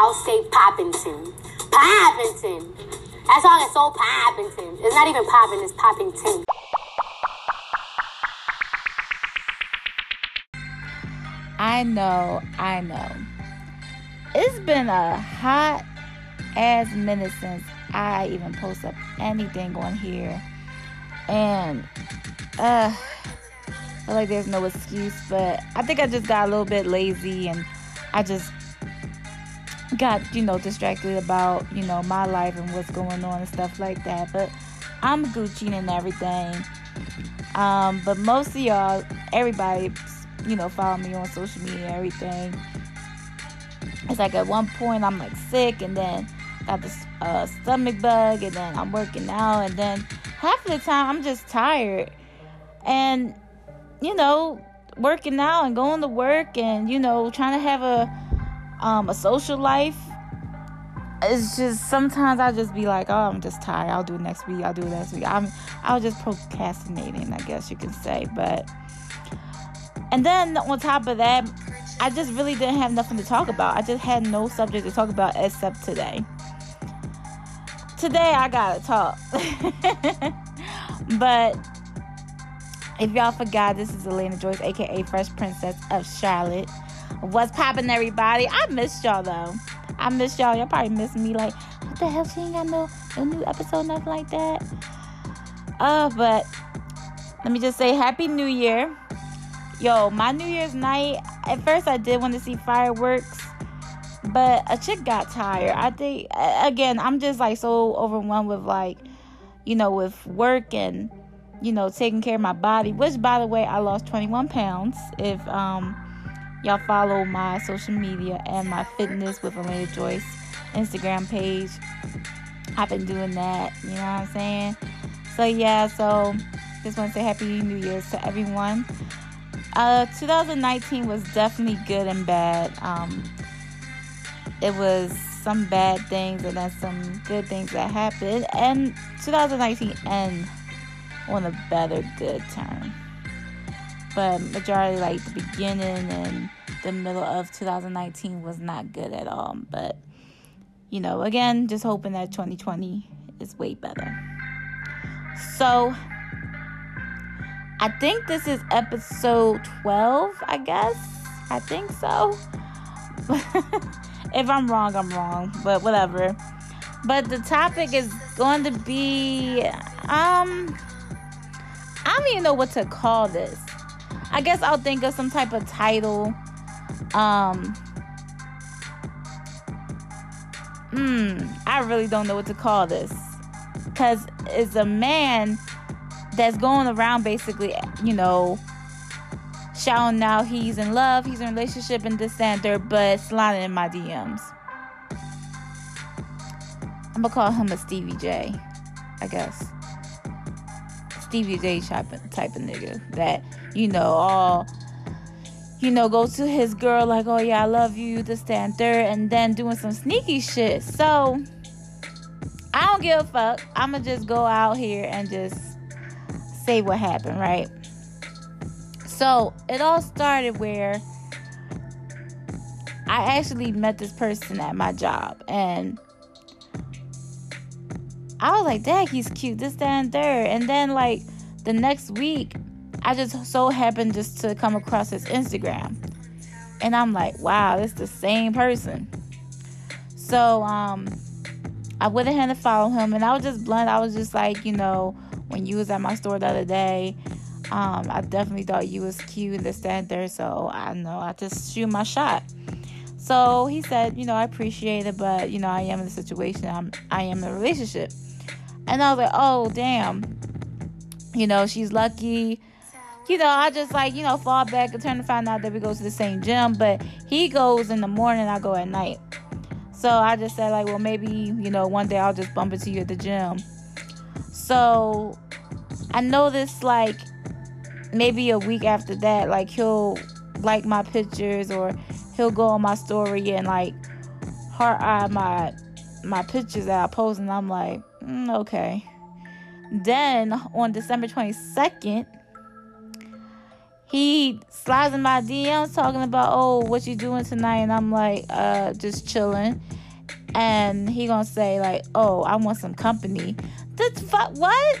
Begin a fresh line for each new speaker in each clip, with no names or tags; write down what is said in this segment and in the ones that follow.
I'll say Poppington. Poppington. That song is so Poppington. It's not even popping, it's Poppington.
I know, I know. It's been a hot ass minute since I even post up anything on here. And uh I feel like there's no excuse, but I think I just got a little bit lazy and I just got, you know, distracted about, you know, my life and what's going on and stuff like that. But I'm Gucci and everything. Um, but most of y'all, everybody, you know, follow me on social media and everything. It's like at one point I'm like sick and then got this uh, stomach bug and then I'm working out and then half of the time I'm just tired and you know working out and going to work and you know trying to have a um, a social life it's just sometimes I just be like, oh, I'm just tired. I'll do it next week. I'll do it next week. I'm I was just procrastinating, I guess you can say. But and then on top of that, I just really didn't have nothing to talk about. I just had no subject to talk about except today. Today I gotta talk. but if y'all forgot, this is Elena Joyce, aka Fresh Princess of Charlotte. What's poppin', everybody? I missed y'all though. I missed y'all. Y'all probably missed me. Like, what the hell? She ain't got no, no new episode, nothing like that. Uh, but let me just say, Happy New Year. Yo, my New Year's night, at first I did want to see fireworks, but a chick got tired. I think, again, I'm just like so overwhelmed with like, you know, with work and, you know, taking care of my body, which by the way, I lost 21 pounds. If, um, y'all follow my social media and my fitness with Elena Joyce Instagram page. I've been doing that, you know what I'm saying? So yeah, so just want to say happy New Year's to everyone. Uh 2019 was definitely good and bad. Um it was some bad things and then some good things that happened and 2019 end on a better good term but majority like the beginning and the middle of 2019 was not good at all but you know again just hoping that 2020 is way better. So i think this is episode 12 i guess. I think so. If i'm wrong i'm wrong but whatever. But the topic is going to be um i don't even know what to call this I guess I'll think of some type of title. Um Hmm, I really don't know what to call this. Cause it's a man that's going around basically, you know, shouting out he's in love, he's in a relationship and this that, but sliding in my DMs. I'm gonna call him a Stevie J, I guess. Stevie J type of, type of nigga that you know all you know go to his girl like oh yeah I love you this that and third and then doing some sneaky shit. So I don't give a fuck. I'ma just go out here and just say what happened, right? So it all started where I actually met this person at my job and I was like, Dad, he's cute, this, that, and there. And then, like, the next week, I just so happened just to come across his Instagram. And I'm like, wow, it's the same person. So, um, I went ahead and followed him. And I was just blunt. I was just like, you know, when you was at my store the other day, um, I definitely thought you was cute, this, that, and there. So, I know I just shoot my shot. So he said, you know, I appreciate it, but you know, I am in a situation. I'm I am in a relationship. And I was like, oh, damn. You know, she's lucky. You know, I just like, you know, fall back and turn to find out that we go to the same gym. But he goes in the morning, I go at night. So I just said, like, well, maybe, you know, one day I'll just bump into you at the gym. So I noticed, like, maybe a week after that, like, he'll like my pictures or he'll go on my story and, like, heart eye my my pictures that I post. And I'm like, mm, okay. Then on December 22nd, he slides in my DMs talking about, oh, what you doing tonight? And I'm like, uh, just chilling. And he gonna say like, oh, I want some company. That's fuck what?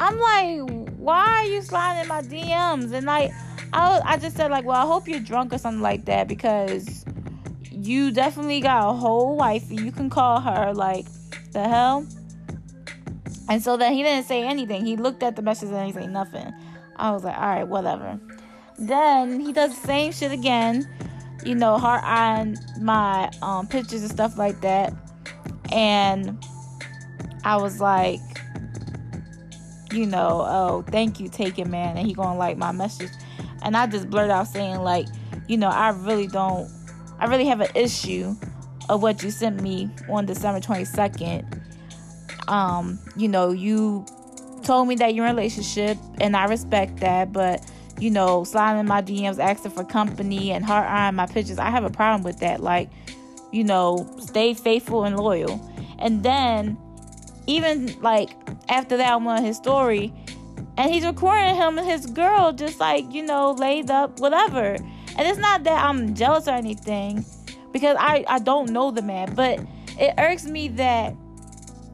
I'm like, why are you sliding in my DMs? And like, I I just said like, well, I hope you're drunk or something like that because you definitely got a whole wifey. You can call her like the hell. And so then he didn't say anything. He looked at the message and he said nothing. I was like, all right, whatever. Then he does the same shit again, you know, heart on my um, pictures and stuff like that. And I was like, you know, oh, thank you, taking man. And he gonna like my message. And I just blurted out saying, like, you know, I really don't, I really have an issue of what you sent me on December 22nd. Um, you know, you told me that you're in a relationship, and I respect that, but you know, sliding in my DMs, asking for company, and heart eyeing my pictures, I have a problem with that. Like, you know, stay faithful and loyal. And then, even like after that, went his story, and he's recording him and his girl just like you know laid up, whatever. And it's not that I'm jealous or anything, because I I don't know the man, but it irks me that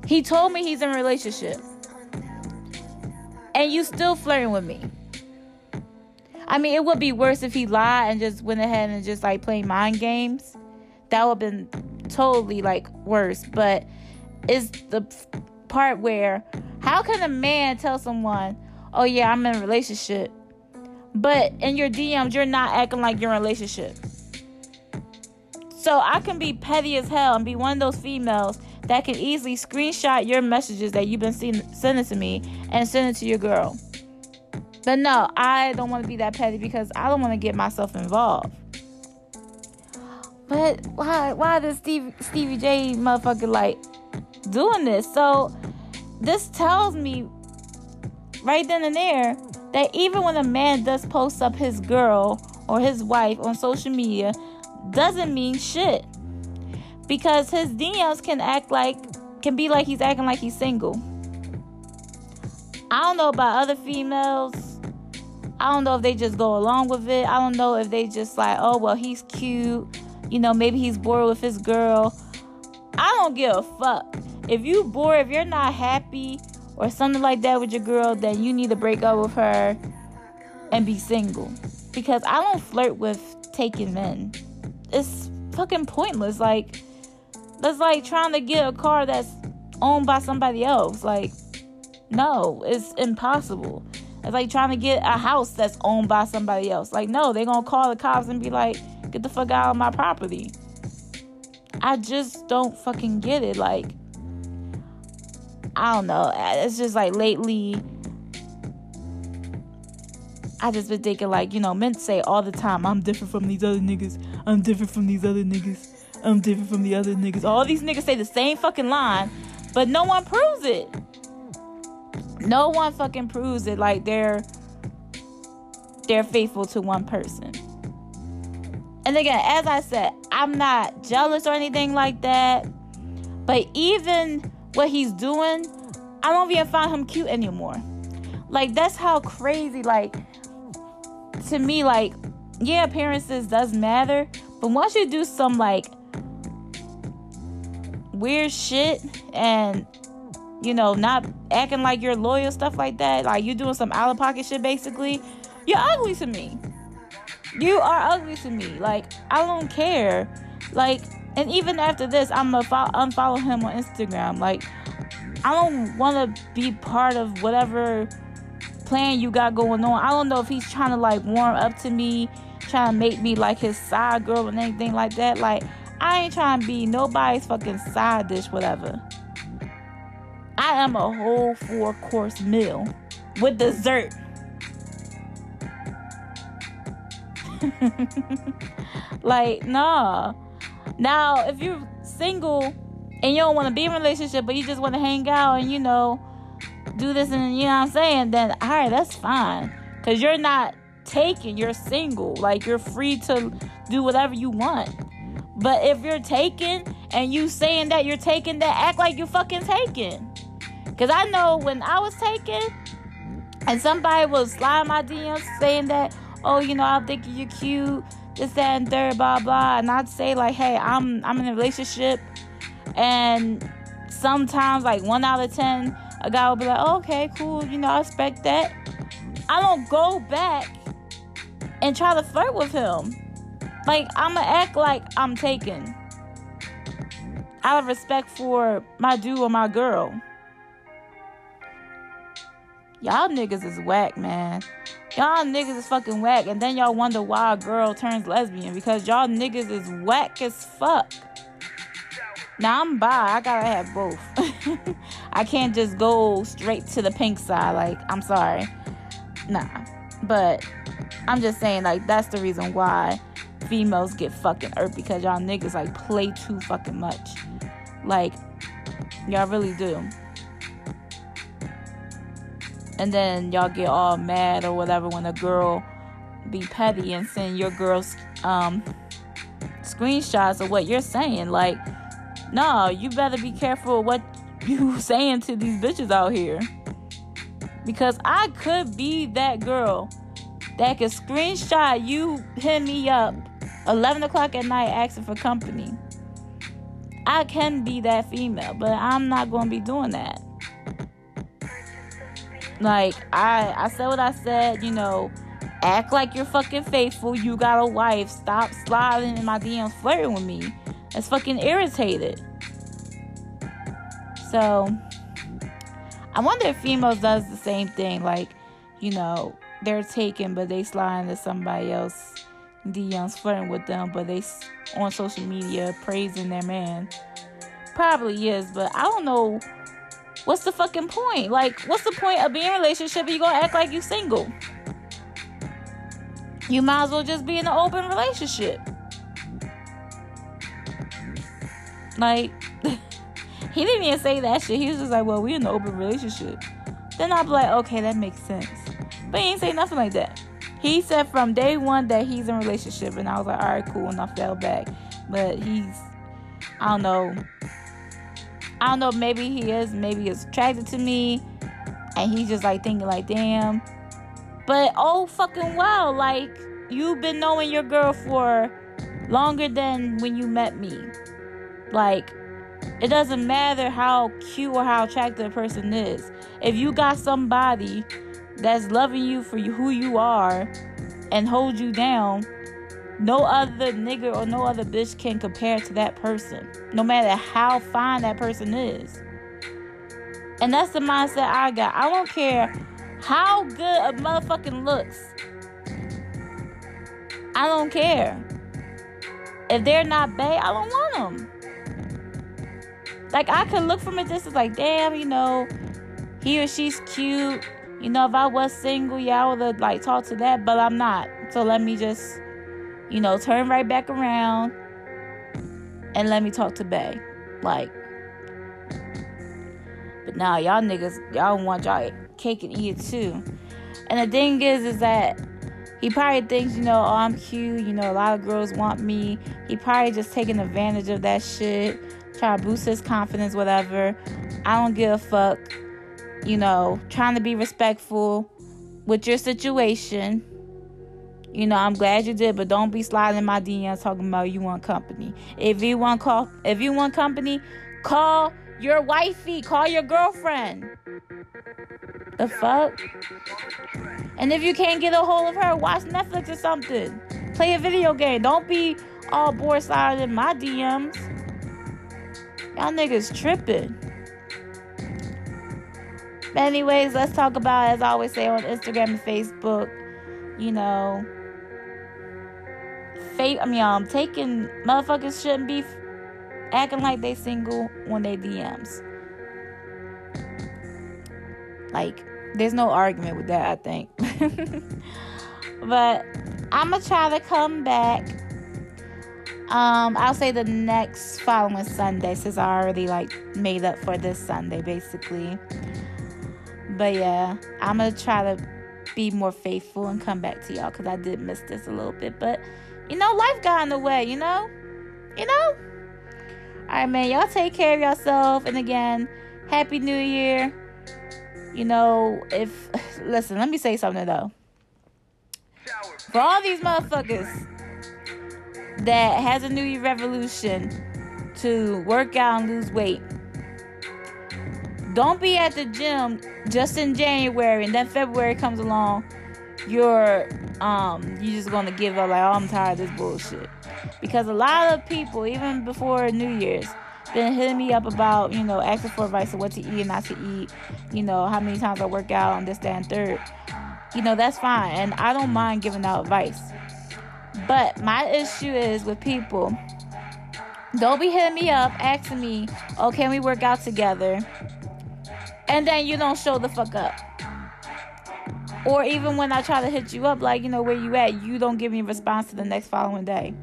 he told me he's in a relationship and you still flirting with me. I mean, it would be worse if he lied and just went ahead and just like played mind games. That would have been totally like worse. But it's the part where how can a man tell someone, "Oh yeah, I'm in a relationship," but in your DMs you're not acting like you're in a relationship. So I can be petty as hell and be one of those females that can easily screenshot your messages that you've been sending to me and send it to your girl. But no, I don't want to be that petty because I don't want to get myself involved. But why why does Steve, Stevie J motherfucker like doing this? So this tells me right then and there that even when a man does post up his girl or his wife on social media doesn't mean shit because his DMs can act like can be like he's acting like he's single. I don't know about other females. I don't know if they just go along with it. I don't know if they just like, oh well, he's cute. You know, maybe he's bored with his girl. I don't give a fuck. If you bored, if you're not happy or something like that with your girl, then you need to break up with her and be single. Because I don't flirt with taking men. It's fucking pointless. Like that's like trying to get a car that's owned by somebody else. Like, no, it's impossible. It's like trying to get a house that's owned by somebody else. Like, no, they're gonna call the cops and be like, get the fuck out of my property. I just don't fucking get it. Like, I don't know. It's just like lately, I just been thinking like, you know, men say all the time, I'm different from these other niggas. I'm different from these other niggas. I'm different from the other niggas. All these niggas say the same fucking line, but no one proves it. No one fucking proves it like they're they're faithful to one person. And again, as I said, I'm not jealous or anything like that. But even what he's doing, I don't even find him cute anymore. Like that's how crazy like to me like yeah, appearances does matter, but once you do some like weird shit and you know not acting like you're loyal stuff like that. Like you doing some out of pocket shit basically. You're ugly to me. You are ugly to me. Like i don't care. Like and even after this i'm gonna fo- unfollow him on instagram. Like i don't want to be part of whatever plan you got going on. I don't know if he's trying to like warm up to me trying to make me like his side girl and anything like that. Like I ain't trying to be nobody's fucking side dish, whatever. I am a whole four course meal with dessert. like, nah. Now, if you're single and you don't want to be in a relationship, but you just want to hang out and, you know, do this and, you know what I'm saying, then, all right, that's fine. Because you're not taken, you're single. Like, you're free to do whatever you want. But if you're taken and you saying that you're taken, that act like you fucking taken. Cause I know when I was taken, and somebody will slide my DMs saying that, oh, you know, I'm thinking you're cute, this, that, and third, blah, blah. And I'd say, like, hey, I'm I'm in a relationship. And sometimes, like, one out of 10, a guy will be like, oh, okay, cool, you know, I expect that. I don't go back and try to flirt with him. Like, I'm gonna act like I'm taken out of respect for my dude or my girl. Y'all niggas is whack, man. Y'all niggas is fucking whack. And then y'all wonder why a girl turns lesbian. Because y'all niggas is whack as fuck. Now I'm bi. I gotta have both. I can't just go straight to the pink side. Like, I'm sorry. Nah. But I'm just saying, like, that's the reason why females get fucking hurt Because y'all niggas, like, play too fucking much. Like, y'all really do. And then y'all get all mad or whatever when a girl be petty and send your girls um screenshots of what you're saying. Like no you better be careful what you saying to these bitches out here. Because i could be that girl that could screenshot you hit me up 11 o'clock at night asking for company i can be that female but i'm not gonna be doing that like I I said what I said, you know, act like you're fucking faithful. You got a wife. Stop sliding in my DMs flirting with me. It's fucking irritated. So I wonder if females does the same thing. Like, you know, they're taken, but they slide into somebody else DMs flirting with them, but they on social media praising their man. Probably is, but I don't know What's the fucking point? Like, what's the point of being in a relationship if you gonna act like you single? You might as well just be in an open relationship. Like, he didn't even say that shit. He was just like, well, we're in an open relationship. Then I'd be like, okay, that makes sense. But he didn't say nothing like that. He said from day one that he's in a relationship, and I was like, all right, cool, and I fell back. But he's, I don't know, I don't know, maybe he is, maybe he's attracted to me, and he's just like thinking like, damn. But oh fucking well, like you've been knowing your girl for longer than when you met me. Like it doesn't matter how cute or how attractive a person is. If you got somebody that's loving you for who you are and hold you down, no other nigga or no other bitch can compare to that person, no matter how fine that person is. And that's the mindset I got. I don't care how good a motherfucking looks. I don't care. If they're not bae, I don't want them. Like I could look from a distance, like damn, you know, he or she's cute. You know, if I was single, I would have like talked to that, but I'm not. So let me just you know, turn right back around and let me talk to bae. Like, but now y'all niggas, y'all want y'all cake and eat it too. And the thing is, is that he probably thinks, you know, oh, I'm cute. You know, a lot of girls want me. He probably just taking advantage of that shit, try to boost his confidence, whatever. I don't give a fuck. You know, trying to be respectful with your situation you know, I'm glad you did, but don't be sliding my DMs talking about you want company. If you want call, if you want company, call your wifey, call your girlfriend. The fuck? And if you can't get a hold of her, watch Netflix or something. Play a video game. Don't be all bored sliding in my DMs. Y'all niggas tripping. Anyways, let's talk about, as I always say on Instagram and Facebook, you know, fake. I mean, um, taking motherfuckers shouldn't be acting like they single when they DMs. Like, there's no argument with that. I think. but I'm gonna try to come back. Um, I'll say the next following Sunday since I already like made up for this Sunday basically. But yeah, I'm gonna try to be more faithful and come back to y'all because I did miss this a little bit. But you know, life got in the way, you know? You know? Alright, man, y'all take care of yourself. And again, Happy New Year. You know, if listen, let me say something though. For all these motherfuckers that has a New Year revolution to work out and lose weight, don't be at the gym just in January and then February comes along. You're um you're just gonna give up like oh I'm tired of this bullshit. Because a lot of people, even before New Year's, been hitting me up about, you know, asking for advice of what to eat and not to eat, you know, how many times I work out and this, that, and third. You know, that's fine. And I don't mind giving out advice. But my issue is with people, don't be hitting me up asking me, oh, can we work out together? And then you don't show the fuck up. Or even when I try to hit you up, like, you know, where you at, you don't give me a response to the next following day.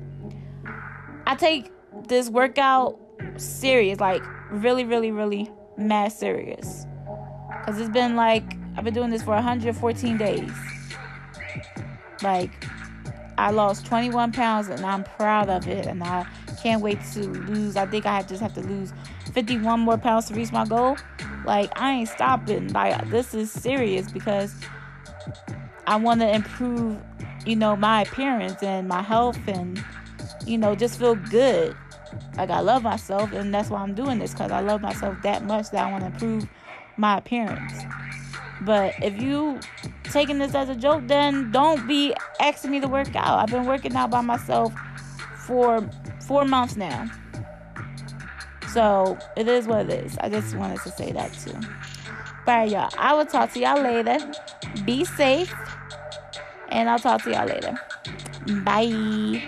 I take this workout serious, like really, really, really mad serious. Cause it's been like I've been doing this for 114 days. Like I lost 21 pounds and I'm proud of it, and I can't wait to lose. I think I just have to lose 51 more pounds to reach my goal. Like I ain't stopping. Like this is serious because I want to improve, you know, my appearance and my health and you know just feel good. Like I love myself, and that's why I'm doing this because I love myself that much that I want to improve my appearance. But if you taking this as a joke, then don't be asking me to work out. I've been working out by myself for four months now. So it is what it is. I just wanted to say that too. Bye, y'all. I will talk to y'all later. Be safe. And I'll talk to y'all later. Bye.